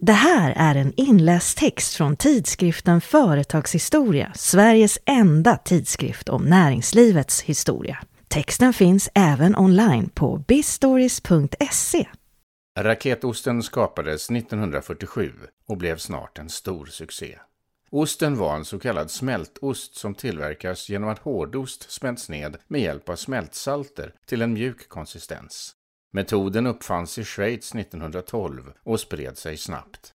Det här är en inläst text från tidskriften Företagshistoria, Sveriges enda tidskrift om näringslivets historia. Texten finns även online på bistories.se. Raketosten skapades 1947 och blev snart en stor succé. Osten var en så kallad smältost som tillverkas genom att hårdost smälts ned med hjälp av smältsalter till en mjuk konsistens. Metoden uppfanns i Schweiz 1912 och spred sig snabbt.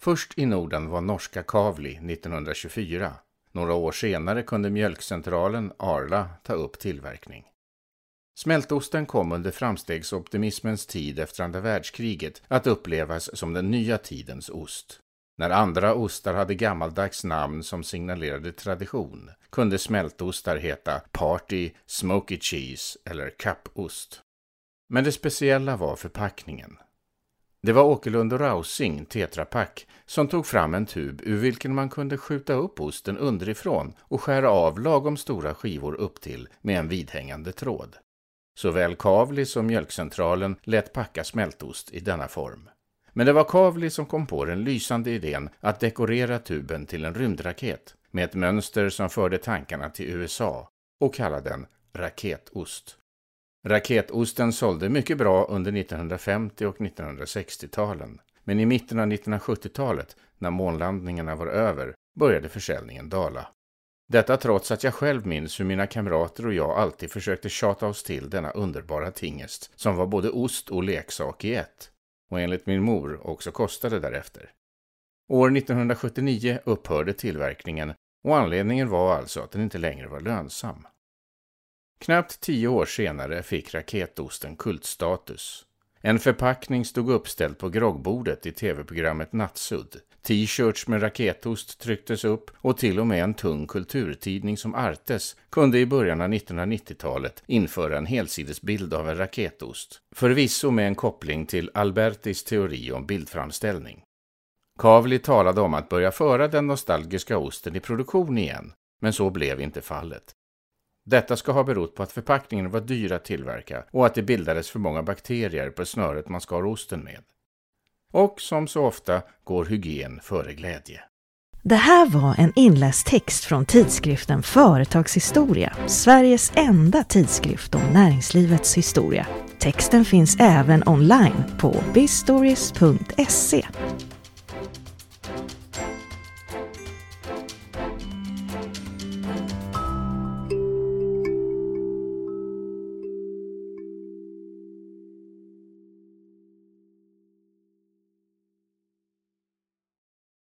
Först i Norden var norska Kavli 1924. Några år senare kunde mjölkcentralen Arla ta upp tillverkning. Smältosten kom under framstegsoptimismens tid efter andra världskriget att upplevas som den nya tidens ost. När andra ostar hade gammaldags namn som signalerade tradition kunde smältostar heta Party, Smoky Cheese eller Kappost. Men det speciella var förpackningen. Det var Åkerlund och Rausing, Tetra Pak, som tog fram en tub ur vilken man kunde skjuta upp osten underifrån och skära av lagom stora skivor upp till med en vidhängande tråd. Såväl Kavli som Mjölkcentralen lät packa smältost i denna form. Men det var Kavli som kom på den lysande idén att dekorera tuben till en rymdraket med ett mönster som förde tankarna till USA och kallade den raketost. Raketosten sålde mycket bra under 1950 och 1960-talen. Men i mitten av 1970-talet, när månlandningarna var över, började försäljningen dala. Detta trots att jag själv minns hur mina kamrater och jag alltid försökte tjata oss till denna underbara tingest, som var både ost och leksak i ett. Och enligt min mor också kostade därefter. År 1979 upphörde tillverkningen och anledningen var alltså att den inte längre var lönsam. Knappt tio år senare fick raketosten kultstatus. En förpackning stod uppställd på groggbordet i tv-programmet Nattsudd. T-shirts med raketost trycktes upp och till och med en tung kulturtidning som Artes kunde i början av 1990-talet införa en helsidesbild av en raketost. Förvisso med en koppling till Albertis teori om bildframställning. Kavli talade om att börja föra den nostalgiska osten i produktion igen, men så blev inte fallet. Detta ska ha berott på att förpackningen var dyr att tillverka och att det bildades för många bakterier på snöret man skar osten med. Och som så ofta går hygien före glädje. Det här var en inläst text från tidskriften Företagshistoria, Sveriges enda tidskrift om näringslivets historia. Texten finns även online på bistories.se.